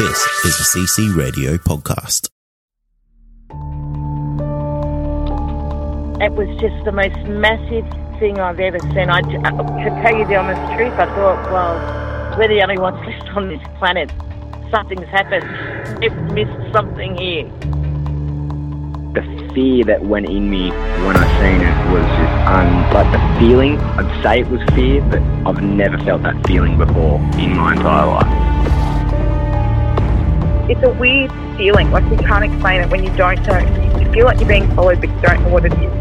This is a CC Radio podcast. It was just the most massive thing I've ever seen. I, to uh, tell you the honest truth, I thought, well, we're the only ones left on this planet. Something's happened. We've missed something here. The fear that went in me when I seen it was just un, like the feeling. I'd say it was fear, but I've never felt that feeling before in my entire life. It's a weird feeling, like you can't explain it when you don't know. You feel like you're being followed, but you don't know what it is.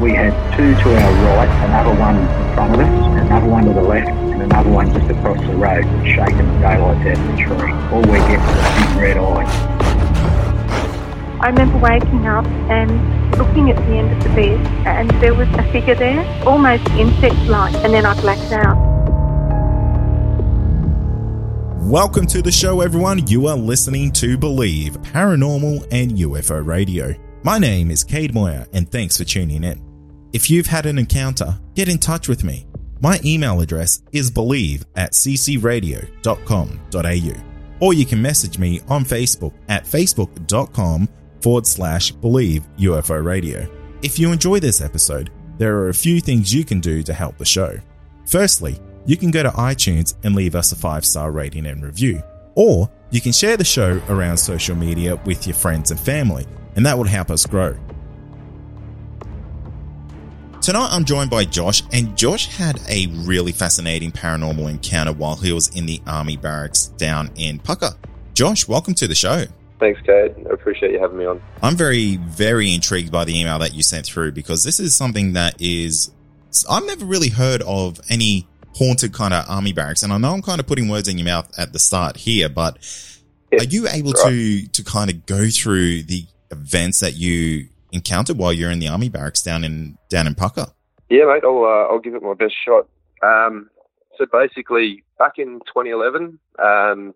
We had two to our right, another one in front of us, another one to the left, and another one just across the road, shaking the daylights out of the tree. All we get was a big red eye. I remember waking up and looking at the end of the bed, and there was a figure there, almost insect-like, and then I blacked out. Welcome to the show, everyone. You are listening to Believe Paranormal and UFO Radio. My name is Cade Moyer, and thanks for tuning in. If you've had an encounter, get in touch with me. My email address is believe at ccradio.com.au, or you can message me on Facebook at facebook.com forward slash believe UFO Radio. If you enjoy this episode, there are a few things you can do to help the show. Firstly, you can go to iTunes and leave us a five star rating and review. Or you can share the show around social media with your friends and family, and that will help us grow. Tonight I'm joined by Josh, and Josh had a really fascinating paranormal encounter while he was in the army barracks down in Pucka. Josh, welcome to the show. Thanks, Cade. I appreciate you having me on. I'm very, very intrigued by the email that you sent through because this is something that is. I've never really heard of any haunted kind of army barracks. And I know I'm kind of putting words in your mouth at the start here, but are you able right. to to kind of go through the events that you encountered while you're in the army barracks down in down in Pucka? Yeah, mate. I'll uh, I'll give it my best shot. Um, so basically, back in 2011, um,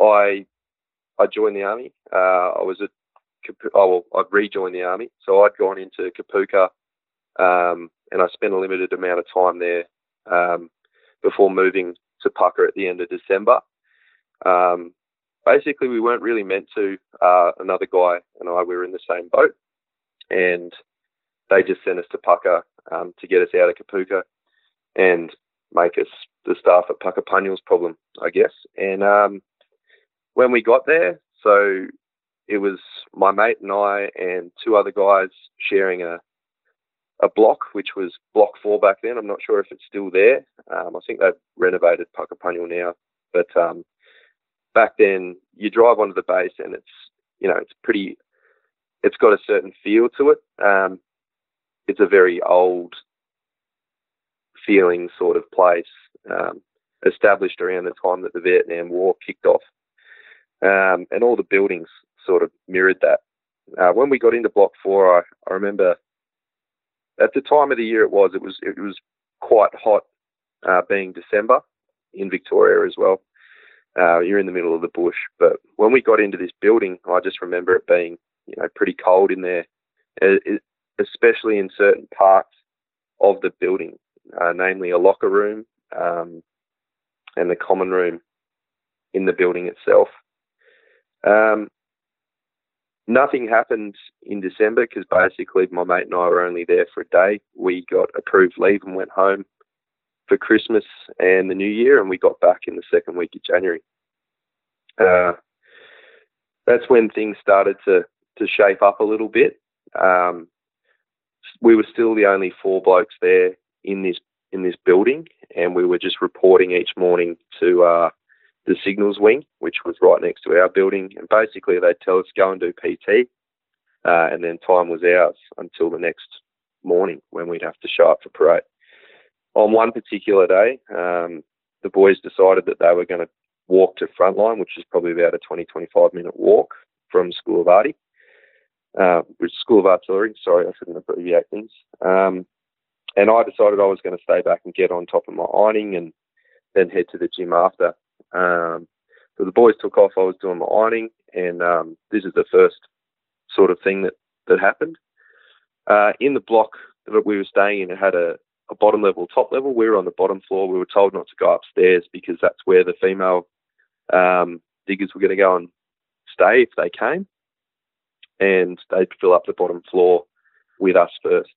I I joined the army. Uh, I was at oh, well, I'd rejoined the army, so I'd gone into Kapooka, um, and I spent a limited amount of time there um, before moving to Pucka at the end of December. Um, basically, we weren't really meant to. Uh, another guy and I we were in the same boat, and they just sent us to Pucka um, to get us out of Kapooka and make us the staff at Puckapunyal's problem, I guess. And um, when we got there, so it was my mate and I and two other guys sharing a a block, which was Block Four back then. I'm not sure if it's still there. Um, I think they've renovated Puckapunyal now, but um, back then you drive onto the base and it's you know it's pretty. It's got a certain feel to it. Um, it's a very old feeling sort of place, um, established around the time that the Vietnam War kicked off, um, and all the buildings sort of mirrored that. Uh, when we got into Block Four, I, I remember at the time of the year it was, it was it was quite hot, uh, being December in Victoria as well. Uh, you're in the middle of the bush, but when we got into this building, I just remember it being you know pretty cold in there, especially in certain parts of the building, uh, namely a locker room um, and the common room in the building itself. Um, Nothing happened in December because basically my mate and I were only there for a day. We got approved leave and went home for Christmas and the New Year, and we got back in the second week of January. Uh, that's when things started to to shape up a little bit. Um, we were still the only four blokes there in this in this building, and we were just reporting each morning to uh, the signals wing, which was right next to our building. And basically, they'd tell us go and do PT, uh, and then time was ours until the next morning when we'd have to show up for parade. on one particular day, um, the boys decided that they were going to walk to Frontline, which is probably about a 20, 25 minute walk from School of Arty, uh, School of Artillery. Sorry, I shouldn't abbreviate things. Um, and I decided I was going to stay back and get on top of my ironing and then head to the gym after. Um, so the boys took off. I was doing my ironing, and um, this is the first sort of thing that that happened. Uh, in the block that we were staying in, it had a, a bottom level, top level. We were on the bottom floor. We were told not to go upstairs because that's where the female um, diggers were going to go and stay if they came, and they'd fill up the bottom floor with us first.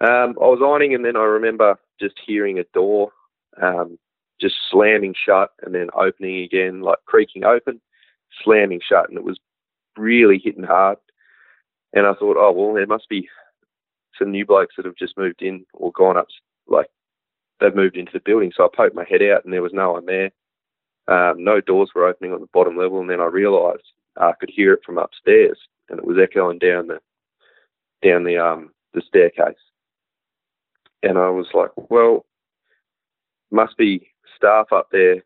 Um, I was ironing, and then I remember just hearing a door um, just slamming shut and then opening again, like creaking open, slamming shut, and it was really hitting hard. And I thought, oh well, there must be some new blokes that have just moved in or gone up, like they've moved into the building. So I poked my head out, and there was no one there. Um, no doors were opening on the bottom level, and then I realised I could hear it from upstairs, and it was echoing down the down the um the staircase. And I was like, well, must be staff up there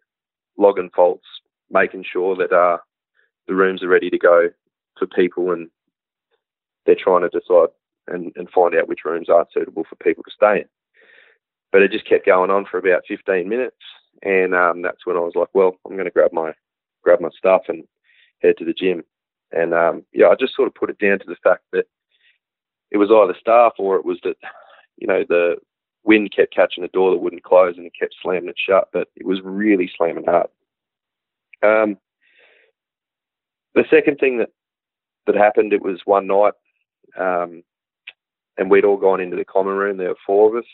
logging faults, making sure that uh, the rooms are ready to go for people, and they're trying to decide and, and find out which rooms are suitable for people to stay in. But it just kept going on for about 15 minutes, and um, that's when I was like, well, I'm going to grab my grab my stuff and head to the gym. And um, yeah, I just sort of put it down to the fact that it was either staff or it was that you know the wind kept catching the door that wouldn't close and it kept slamming it shut, but it was really slamming hard. Um, the second thing that that happened, it was one night, um, and we'd all gone into the common room. There were four of us.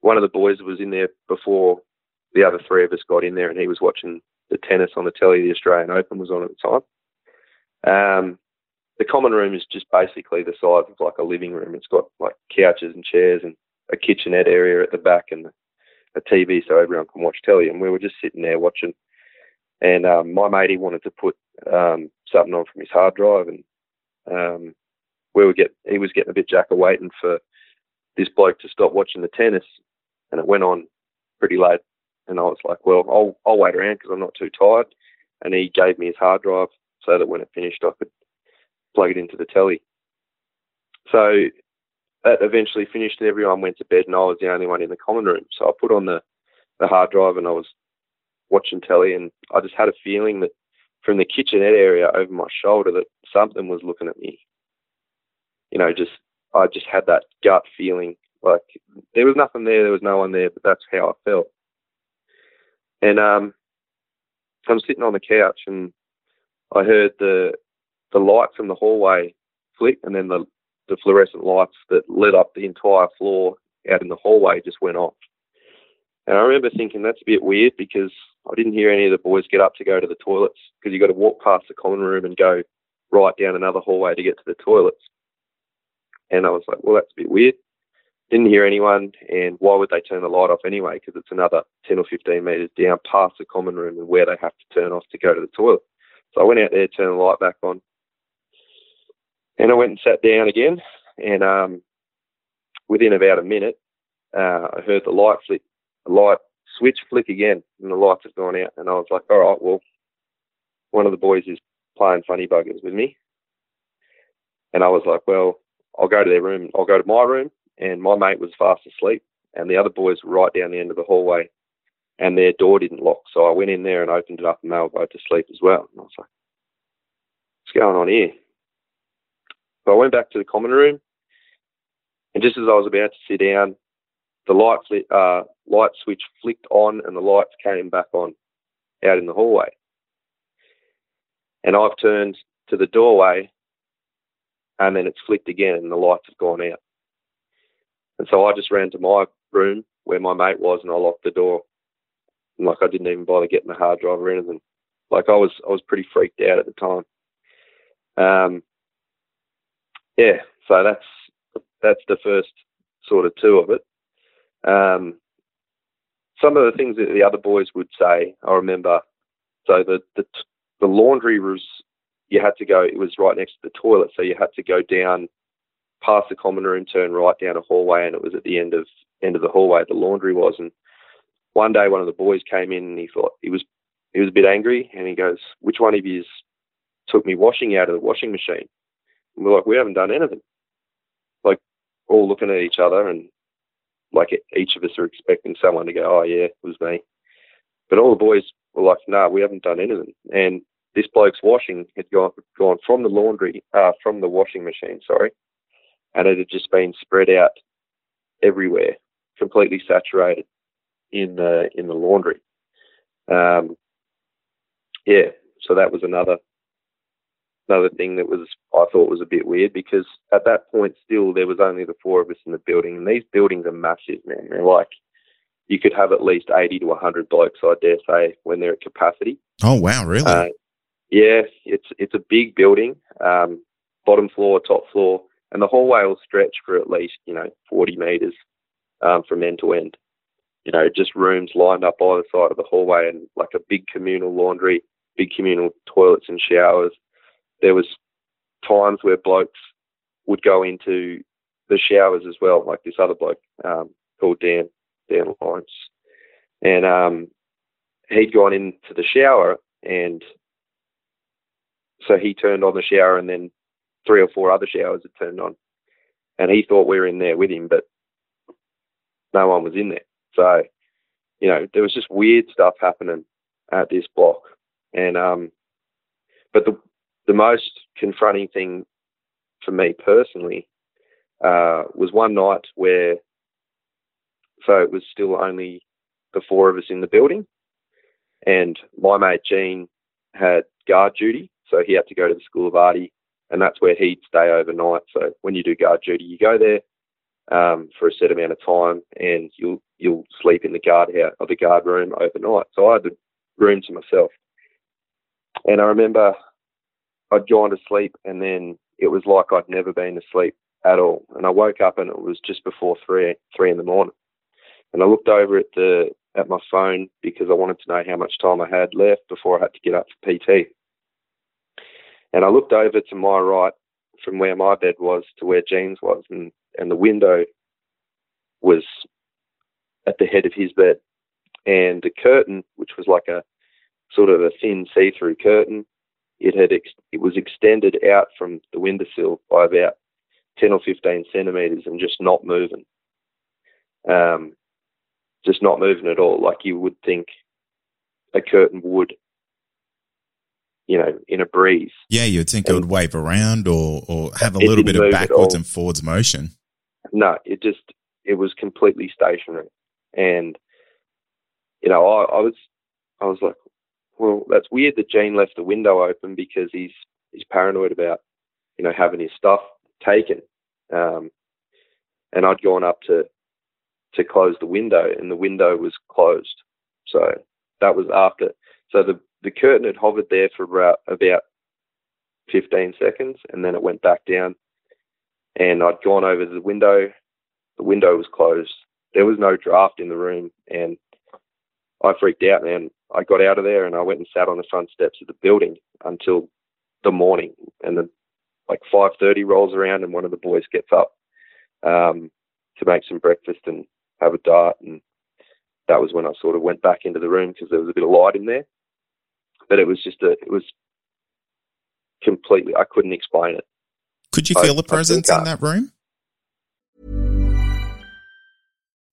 One of the boys was in there before the other three of us got in there, and he was watching the tennis on the telly. The Australian Open was on at the time. Um, the common room is just basically the size of like a living room. It's got like couches and chairs and a kitchenette area at the back and a TV so everyone can watch telly. And we were just sitting there watching. And um, my matey wanted to put um, something on from his hard drive, and um, we were get he was getting a bit jacker waiting for this bloke to stop watching the tennis, and it went on pretty late. And I was like, well, I'll I'll wait around because I'm not too tired. And he gave me his hard drive so that when it finished, I could plug it into the telly. So that eventually finished and everyone went to bed and I was the only one in the common room. So I put on the, the hard drive and I was watching telly and I just had a feeling that from the kitchenette area over my shoulder that something was looking at me. You know, just I just had that gut feeling like there was nothing there, there was no one there, but that's how I felt. And um, I'm sitting on the couch and I heard the the light from the hallway flick, and then the the fluorescent lights that lit up the entire floor out in the hallway just went off. And I remember thinking that's a bit weird because I didn't hear any of the boys get up to go to the toilets because you've got to walk past the common room and go right down another hallway to get to the toilets. And I was like, well, that's a bit weird. Didn't hear anyone, and why would they turn the light off anyway? Because it's another 10 or 15 metres down past the common room and where they have to turn off to go to the toilet. So I went out there, turned the light back on, and I went and sat down again, and um, within about a minute, uh, I heard the light flick, the light switch flick again, and the lights had gone out. And I was like, all right, well, one of the boys is playing funny buggers with me. And I was like, well, I'll go to their room. I'll go to my room. And my mate was fast asleep, and the other boys were right down the end of the hallway, and their door didn't lock. So I went in there and opened it up, and they were both asleep as well. And I was like, what's going on here? So I went back to the common room, and just as I was about to sit down, the light flit, uh, light switch flicked on, and the lights came back on out in the hallway. And I've turned to the doorway, and then it's flicked again, and the lights have gone out. And so I just ran to my room where my mate was, and I locked the door. And like I didn't even bother getting the hard drive or anything. Like I was, I was pretty freaked out at the time. Um, yeah, so that's that's the first sort of two of it. Um, some of the things that the other boys would say, I remember. So the the, the laundry was you had to go. It was right next to the toilet, so you had to go down past the common room, turn right down a hallway, and it was at the end of end of the hallway the laundry was. And one day, one of the boys came in and he thought he was he was a bit angry, and he goes, "Which one of you took me washing out of the washing machine?" And we're like, "We haven't done anything." Like all looking at each other, and like each of us are expecting someone to go, "Oh yeah, it was me." But all the boys were like, "No, nah, we haven't done anything." And this bloke's washing had gone gone from the laundry, uh, from the washing machine, sorry, and it had just been spread out everywhere, completely saturated in the in the laundry. Um, yeah, so that was another another thing that was I thought was a bit weird because at that point still there was only the four of us in the building, and these buildings are massive, man. They're like you could have at least eighty to hundred blokes, I dare say, when they're at capacity. Oh wow, really? Uh, yeah, it's it's a big building, um, bottom floor, top floor, and the hallway will stretch for at least you know 40 meters um, from end to end. You know, just rooms lined up either side of the hallway, and like a big communal laundry, big communal toilets and showers. There was times where blokes would go into the showers as well, like this other bloke um, called Dan Dan Lawrence, and um, he'd gone into the shower and so he turned on the shower, and then three or four other showers had turned on, and he thought we were in there with him, but no one was in there. So, you know, there was just weird stuff happening at this block, and um, but the the most confronting thing for me personally uh, was one night where, so it was still only the four of us in the building, and my mate Gene had guard duty, so he had to go to the School of Arty, and that's where he'd stay overnight. So when you do guard duty, you go there um, for a set amount of time, and you'll you'll sleep in the guard house or the guard room overnight. So I had the room to myself, and I remember I'd gone to sleep, and then it was like I'd never been asleep at all. And I woke up, and it was just before three three in the morning, and I looked over at the at my phone because I wanted to know how much time I had left before I had to get up for PT. And I looked over to my right from where my bed was to where Gene's was, and, and the window was at the head of his bed. And the curtain, which was like a sort of a thin see-through curtain, it had ex- it was extended out from the windowsill by about 10 or 15 centimeters and just not moving. Um, just not moving at all, like you would think a curtain would you know, in a breeze. Yeah, you'd think and it would wave around or, or have a little bit of backwards and forwards motion. No, it just it was completely stationary, and you know, I, I was I was like, well, that's weird that Gene left the window open because he's he's paranoid about you know having his stuff taken, um, and I'd gone up to to close the window, and the window was closed, so that was after. So the the curtain had hovered there for about, about 15 seconds and then it went back down. And I'd gone over to the window. The window was closed. There was no draft in the room. And I freaked out, man. I got out of there and I went and sat on the front steps of the building until the morning. And then like 5.30 rolls around and one of the boys gets up um, to make some breakfast and have a dart. And that was when I sort of went back into the room because there was a bit of light in there but it was just a it was completely I couldn't explain it. Could you feel a presence in that room?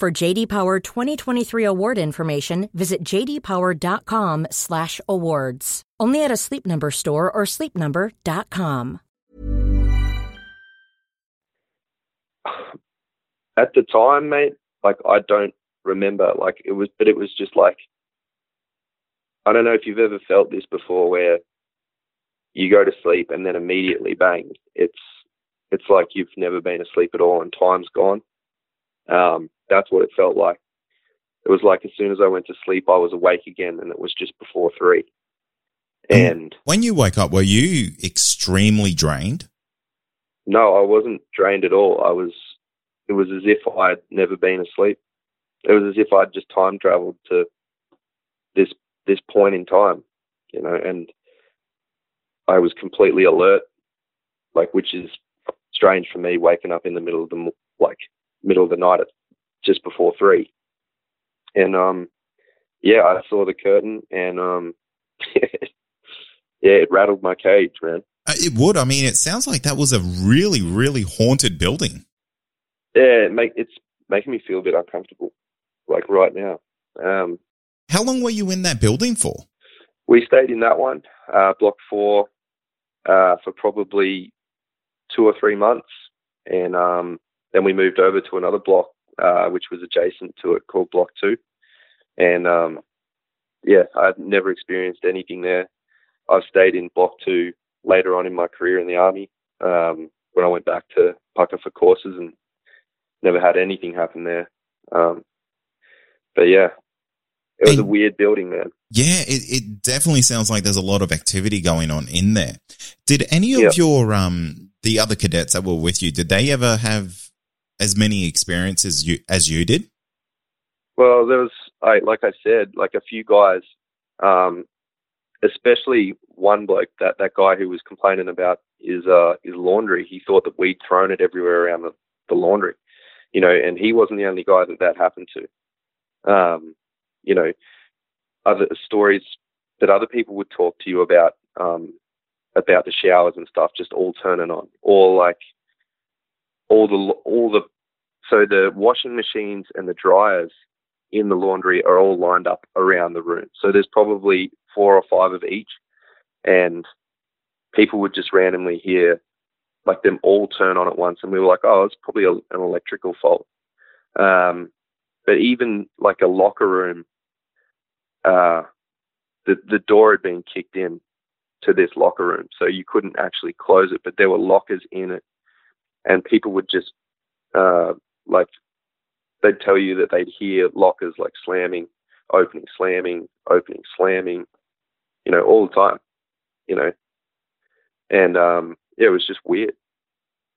For JD Power 2023 award information, visit jdpower.com/awards. Only at a Sleep Number store or sleepnumber.com. At the time, mate, like I don't remember like it was but it was just like I don't know if you've ever felt this before where you go to sleep and then immediately bang, it's it's like you've never been asleep at all and time's gone. Um, that's what it felt like. It was like as soon as I went to sleep, I was awake again, and it was just before three. And when you woke up, were you extremely drained? No, I wasn't drained at all. I was. It was as if I'd never been asleep. It was as if I'd just time traveled to this this point in time, you know, and I was completely alert, like which is strange for me, waking up in the middle of the like middle of the night at just before three, and um, yeah, I saw the curtain, and um, yeah, it rattled my cage, man. Uh, it would. I mean, it sounds like that was a really, really haunted building. Yeah, it make, it's making me feel a bit uncomfortable, like right now. Um, How long were you in that building for? We stayed in that one, uh, block four, uh, for probably two or three months, and um, then we moved over to another block, uh, which was adjacent to it, called Block Two, and um, yeah, I'd never experienced anything there. I've stayed in Block Two later on in my career in the army um, when I went back to Pucka for courses and never had anything happen there. Um, but yeah, it was and, a weird building, man. Yeah, it, it definitely sounds like there's a lot of activity going on in there. Did any of your um the other cadets that were with you, did they ever have as many experiences you as you did? Well, there was I like I said, like a few guys, um, especially one bloke that that guy who was complaining about his uh his laundry. He thought that we'd thrown it everywhere around the, the laundry, you know, and he wasn't the only guy that that happened to. Um, you know, other stories that other people would talk to you about um, about the showers and stuff just all turning on, or like all the all the so the washing machines and the dryers in the laundry are all lined up around the room. So there's probably four or five of each, and people would just randomly hear like them all turn on at once, and we were like, oh, it's probably a, an electrical fault. Um, but even like a locker room uh, the the door had been kicked in to this locker room, so you couldn't actually close it. But there were lockers in it, and people would just uh, like they'd tell you that they'd hear lockers like slamming, opening, slamming, opening, slamming, you know, all the time, you know, and um, yeah, it was just weird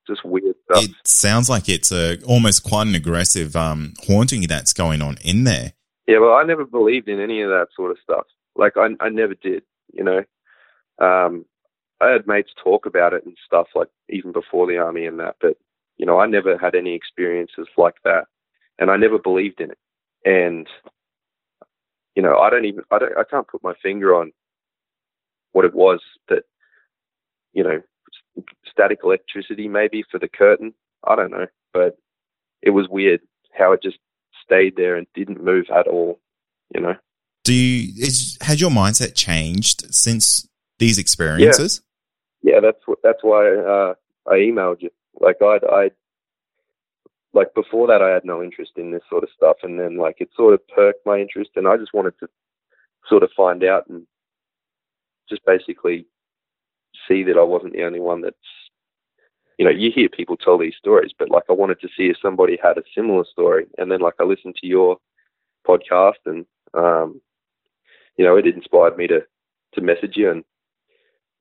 just weird stuff. It sounds like it's a almost quite an aggressive um, haunting that's going on in there. Yeah, well, I never believed in any of that sort of stuff. Like, I, I never did, you know. Um, I had mates talk about it and stuff, like even before the army and that, but, you know, I never had any experiences like that. And I never believed in it. And, you know, I don't even, I, don't, I can't put my finger on what it was that, you know, static electricity maybe for the curtain. I don't know, but it was weird how it just stayed there and didn't move at all. You know. Do you is has your mindset changed since these experiences? Yeah, yeah that's what that's why uh, I emailed you. Like I I like before that I had no interest in this sort of stuff, and then like it sort of perked my interest, and I just wanted to sort of find out and just basically see that I wasn't the only one that's you know, you hear people tell these stories, but like I wanted to see if somebody had a similar story. And then like I listened to your podcast and, um, you know, it inspired me to, to message you. And,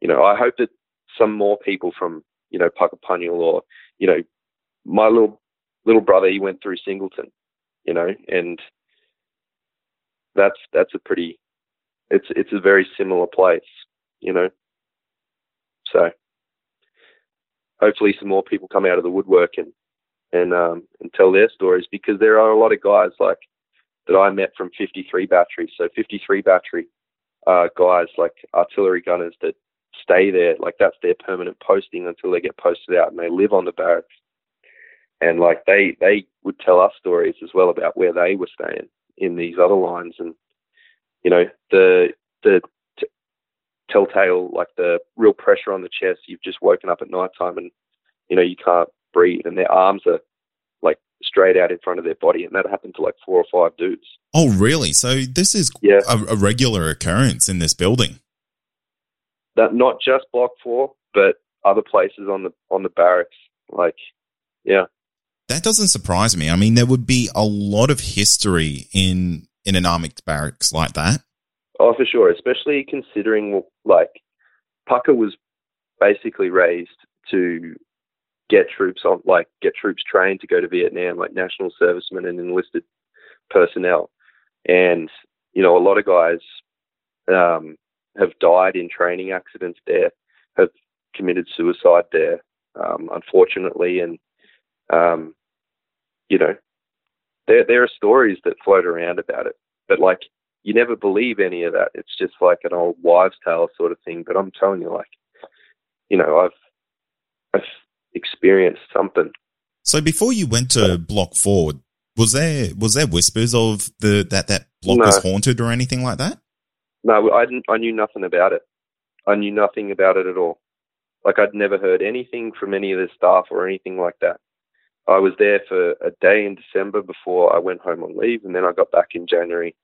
you know, I hope that some more people from, you know, Puckapunyal or, you know, my little, little brother, he went through Singleton, you know, and that's, that's a pretty, it's, it's a very similar place, you know, so hopefully some more people come out of the woodwork and and um, and tell their stories because there are a lot of guys like that I met from 53 battery. So 53 battery uh, guys like artillery gunners that stay there, like that's their permanent posting until they get posted out, and they live on the barracks. And like they they would tell us stories as well about where they were staying in these other lines, and you know the the telltale, like the real pressure on the chest. You've just woken up at night time and, you know, you can't breathe and their arms are like straight out in front of their body. And that happened to like four or five dudes. Oh, really? So this is yeah. a, a regular occurrence in this building. That not just block four, but other places on the, on the barracks. Like, yeah. that doesn't surprise me. I mean, there would be a lot of history in in an army barracks like that. Oh, for sure. Especially considering like Pucka was basically raised to get troops on, like get troops trained to go to Vietnam, like national servicemen and enlisted personnel. And you know, a lot of guys um, have died in training accidents there, have committed suicide there, um, unfortunately, and um, you know, there there are stories that float around about it, but like you never believe any of that. It's just like an old wives' tale sort of thing. But I'm telling you, like, you know, I've I've experienced something. So before you went to Block Four, was there was there whispers of the that that block No. was haunted or anything like that? No, I didn't. I knew nothing about it. I knew nothing about it at all. Like I'd never heard anything from any of the staff or anything like that. I was there for a day in December before I went home on leave, and then I got back in January,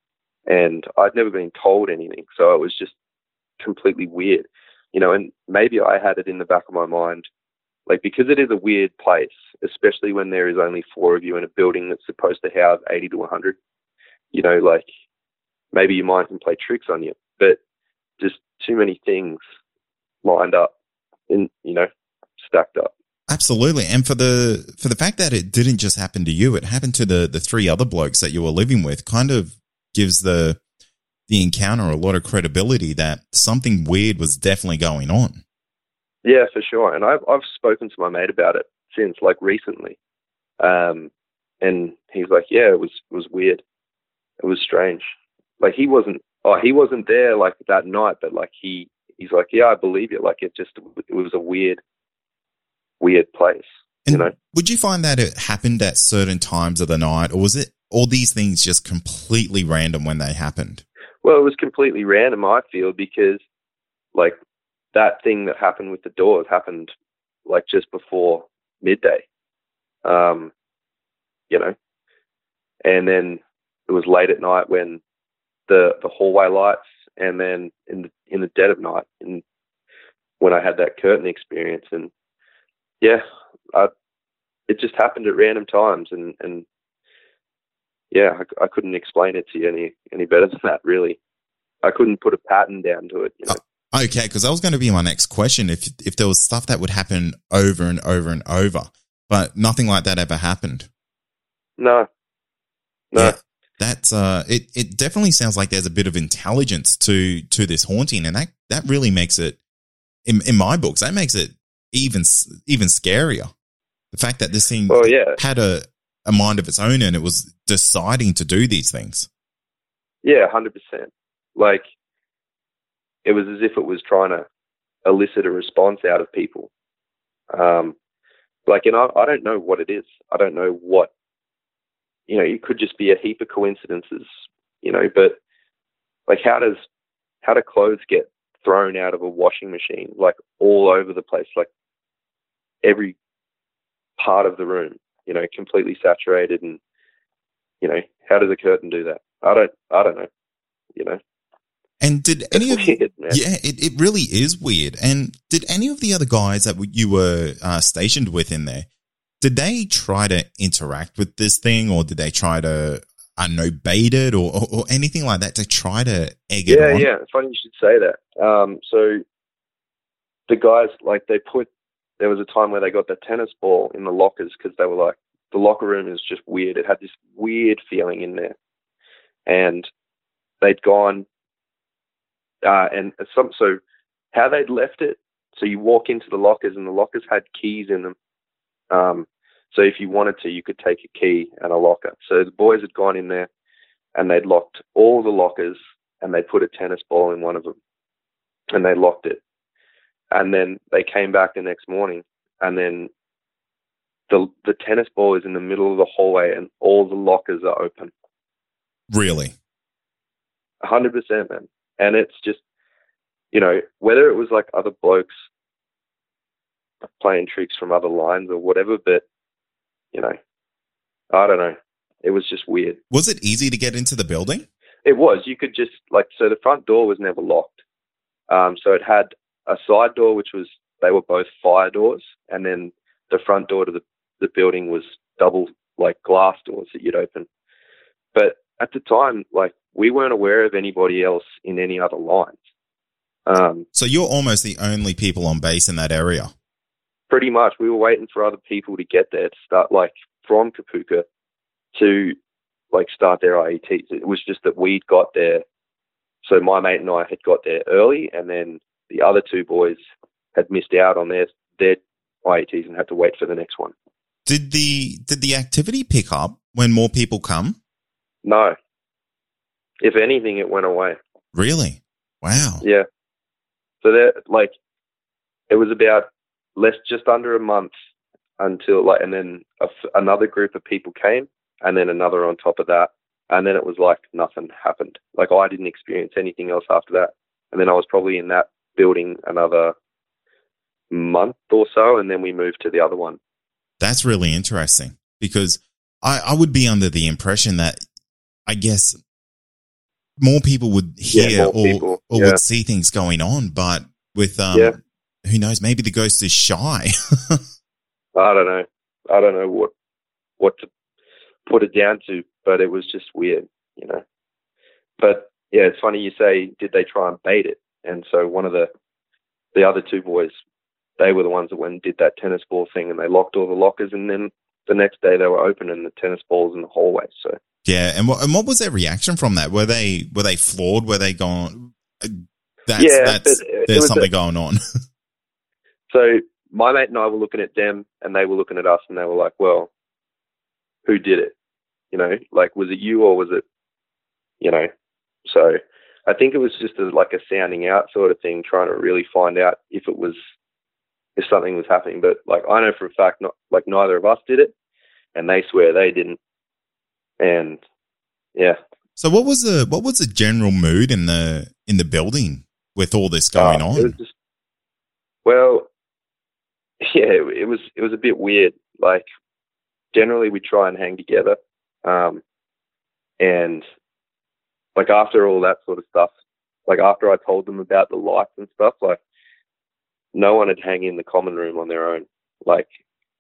and I'd never been told anything, so it was just completely weird, you know. And maybe I had it in the back of my mind, like because it is a weird place, especially when there is only four of you in a building that's supposed to house eighty to one hundred. You know, like maybe your mind can play tricks on you, but just too many things lined up and you know stacked up. Absolutely. And for the for the fact that it didn't just happen to you, it happened to the the three other blokes that you were living with, kind of gives the the encounter a lot of credibility that something weird was definitely going on. Yeah, for sure. And I've I've spoken to my mate about it since, like recently, um, and he's like, "Yeah, it was it was weird. It was strange. Like he wasn't. Oh, he wasn't there like that night, but like he he's like, yeah, I believe you. Like it just it was a weird, weird place. And you know, would you find that it happened at certain times of the night, or was it all these things just completely random when they happened? Well, it was completely random, I feel, because like that thing that happened with the doors happened like just before midday. Um, you know, and then it was late at night when the the hallway lights, and then in the in the dead of night, and when I had that curtain experience, and yeah, I, it just happened at random times, and and yeah, I, I couldn't explain it to you any any better than that. Really, I couldn't put a pattern down to it. You know. Oh, okay, because that was going to be my next question. If if there was stuff that would happen over and over and over, but nothing like that ever happened. No, no. Yeah, that's uh, it. It definitely sounds like there's a bit of intelligence to to this haunting, and that that really makes it, in in my books, that makes it even even scarier. The fact that this thing Oh yeah, had a a mind of its own and it was deciding to do these things. yeah, hundred percent. Like it was as if it was trying to elicit a response out of people. Um, like, and I, I don't know what it is. I don't know what, you know, it could just be a heap of coincidences, you know, but like how does, how do clothes get thrown out of a washing machine, like all over the place, like every part of the room, you know, completely saturated and, you know, how does a curtain do that? I don't, I don't know, you know. And did any of weird, man. yeah, it, it really is weird. And did any of the other guys that you were uh, stationed with in there, did they try to interact with this thing, or did they try to I don't know bait it, or, or or anything like that to try to egg it Yeah, yeah. Funny you should say that. Um, so the guys, like, they put. There was a time where they got the tennis ball in the lockers because they were like, the locker room is just weird. It had this weird feeling in there, and they'd gone. Uh, and some so how they'd left it. So you walk into the lockers, and the lockers had keys in them. Um, so if you wanted to, you could take a key and a locker. So the boys had gone in there, and they'd locked all the lockers and they put a tennis ball in one of them and they locked it. And then they came back the next morning and then the the tennis ball is in the middle of the hallway and all the lockers are open. Really? Hundred percent, man. And it's just you know, whether it was like other blokes playing tricks from other lines or whatever, but you know, I don't know. It was just weird. Was it easy to get into the building? It was. You could just like so the front door was never locked. Um, so it had a side door which was they were both fire doors, and then the front door to the the building was double like glass doors that you'd open. But at the time, like we weren't aware of anybody else in any other lines. Um, So you're almost the only people on base in that area. Pretty much, we were waiting for other people to get there to start, like from Kapooka, to like start their IETs. It was just that we'd got there. So my mate and I had got there early, and then the other two boys had missed out on their their IETs and had to wait for the next one. Did the did the activity pick up when more people come? No. If anything, it went away. Really? Wow. Yeah. So that like it was about less just under a month until like and then a another group of people came and then another on top of that and then it was like nothing happened. Like I didn't experience anything else after that. And then I was probably in that building another month or so and then we moved to the other one. That's really interesting because I, I would be under the impression that I guess more people would Yeah, hear more or, people, or yeah. would see things going on, but with um, Yeah. Who knows, maybe the ghost is shy. I don't know. I don't know what what to put it down to, but it was just weird, you know. But yeah, it's funny you say did they try and bait it? And so one of the the other two boys, they were the ones that went and did that tennis ball thing, and they locked all the lockers, and then the next day they were opening the tennis balls in the hallway. So yeah, and what and what was their reaction from that? Were they were they floored? Were they gone? uh, That's Yeah, that's there's was a- something going on. so my mate and I were looking at them, and they were looking at us, and they were like, "Well, who did it? You know, like was it you or was it, you know?" So I think it was just a, like a sounding out sort of thing, trying to really find out if it was if something was happening. But like I know for a fact, not like neither of us did it, and they swear they didn't. And yeah, so what was the what was the general mood in the in the building with all this going Uh, on? Just, well, yeah, it, was it was a bit weird. Like generally we try and hang together, um, and like after all that sort of stuff, like after I told them about the lights and stuff, like no one had hang in the common room on their own. Like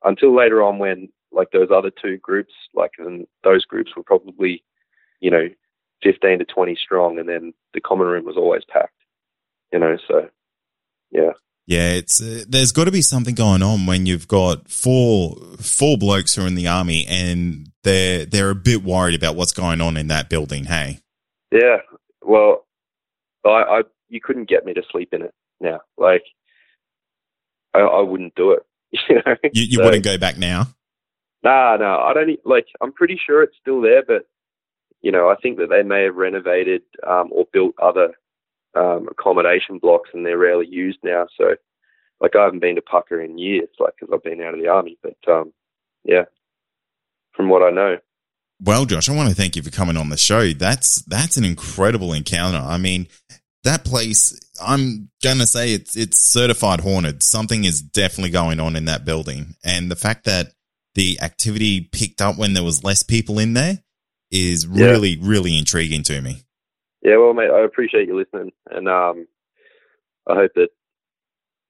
until later on when like those other two groups, like and those groups were probably, you know, fifteen to twenty strong, and then the common room was always packed. You know, so yeah. It's uh, there's got to be something going on when you've got four four blokes who are in the army and they're they're a bit worried about what's going on in that building. Hey, Yeah. Well, I, I you couldn't get me to sleep in it now. Like, I, I wouldn't do it. You know. you, you So- wouldn't go back now. Nah, no. I don't like. I'm pretty sure it's still there, but you know, I think that they may have renovated um, or built other um, accommodation blocks, and they're rarely used now. So, like, I haven't been to Pucka in years, like, because I've been out of the army. But um, yeah, from what I know. Well, Josh, I want to thank you for coming on the show. That's that's an incredible encounter. I mean, that place. I'm gonna say it's it's certified haunted. Something is definitely going on in that building, and the fact that the activity picked up when there was less people in there is Yeah. really really intriguing to me. Yeah, well, mate, I appreciate you listening, and um, I hope that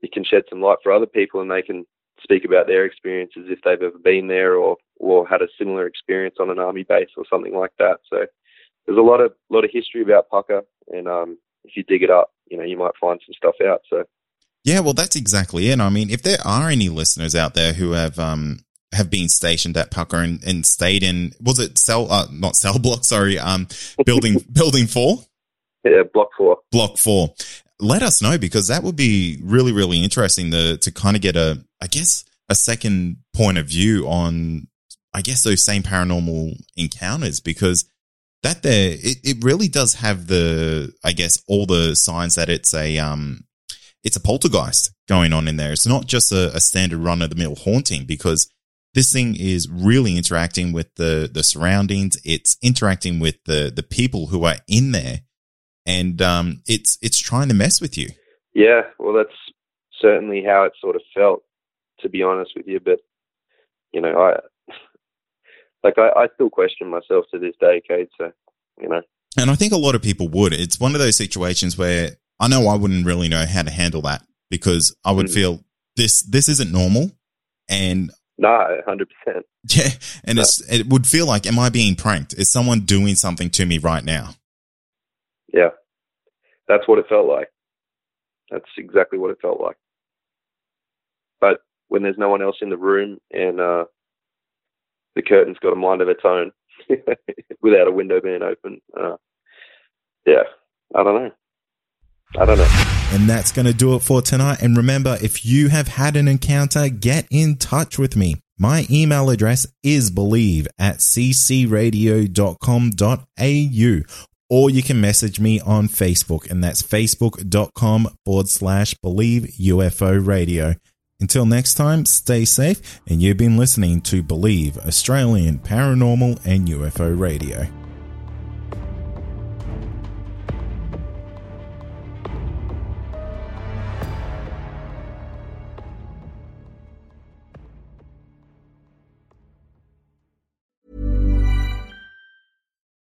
you can shed some light for other people, and they can speak about their experiences if they've ever been there or or had a similar experience on an army base or something like that. So there's a lot of lot of history about Pucka, and um, if you dig it up, you know, you might find some stuff out. So Yeah, well, that's exactly it. I mean, if there are any listeners out there who have um have been stationed at Pucka and, and stayed in was it cell uh, not cell block sorry um building building four yeah, block four. block four let us know because that would be really really interesting to to kind of get a I guess a second point of view on I guess those same paranormal encounters because that there it, it really does have the I guess all the signs that it's a um it's a poltergeist going on in there. It's not just a, a standard run of the mill haunting because this thing is really interacting with the the surroundings. It's interacting with the the people who are in there, and um, it's it's trying to mess with you. Yeah, well, that's certainly how it sort of felt, to be honest with you. But you know, I like I, I still question myself to this day, Cade. So you know, And I think a lot of people would. It's one of those situations where I know I wouldn't really know how to handle that because I would Mm. feel this this isn't normal, and No, hundred percent. Yeah, and it's it would feel like, am I being pranked? Is someone doing something to me right now? Yeah, that's what it felt like. That's exactly what it felt like. But when there's no one else in the room and uh, the curtain's got a mind of its own without a window being open, uh, yeah, I don't know. I don't know. And that's going to do it for tonight. And remember, if you have had an encounter, get in touch with me. My email address is believe at ccradio.com.au or you can message me on Facebook and that's facebook.com forward slash believe UFO radio. Until next time, stay safe and you've been listening to Believe Australian Paranormal and UFO Radio.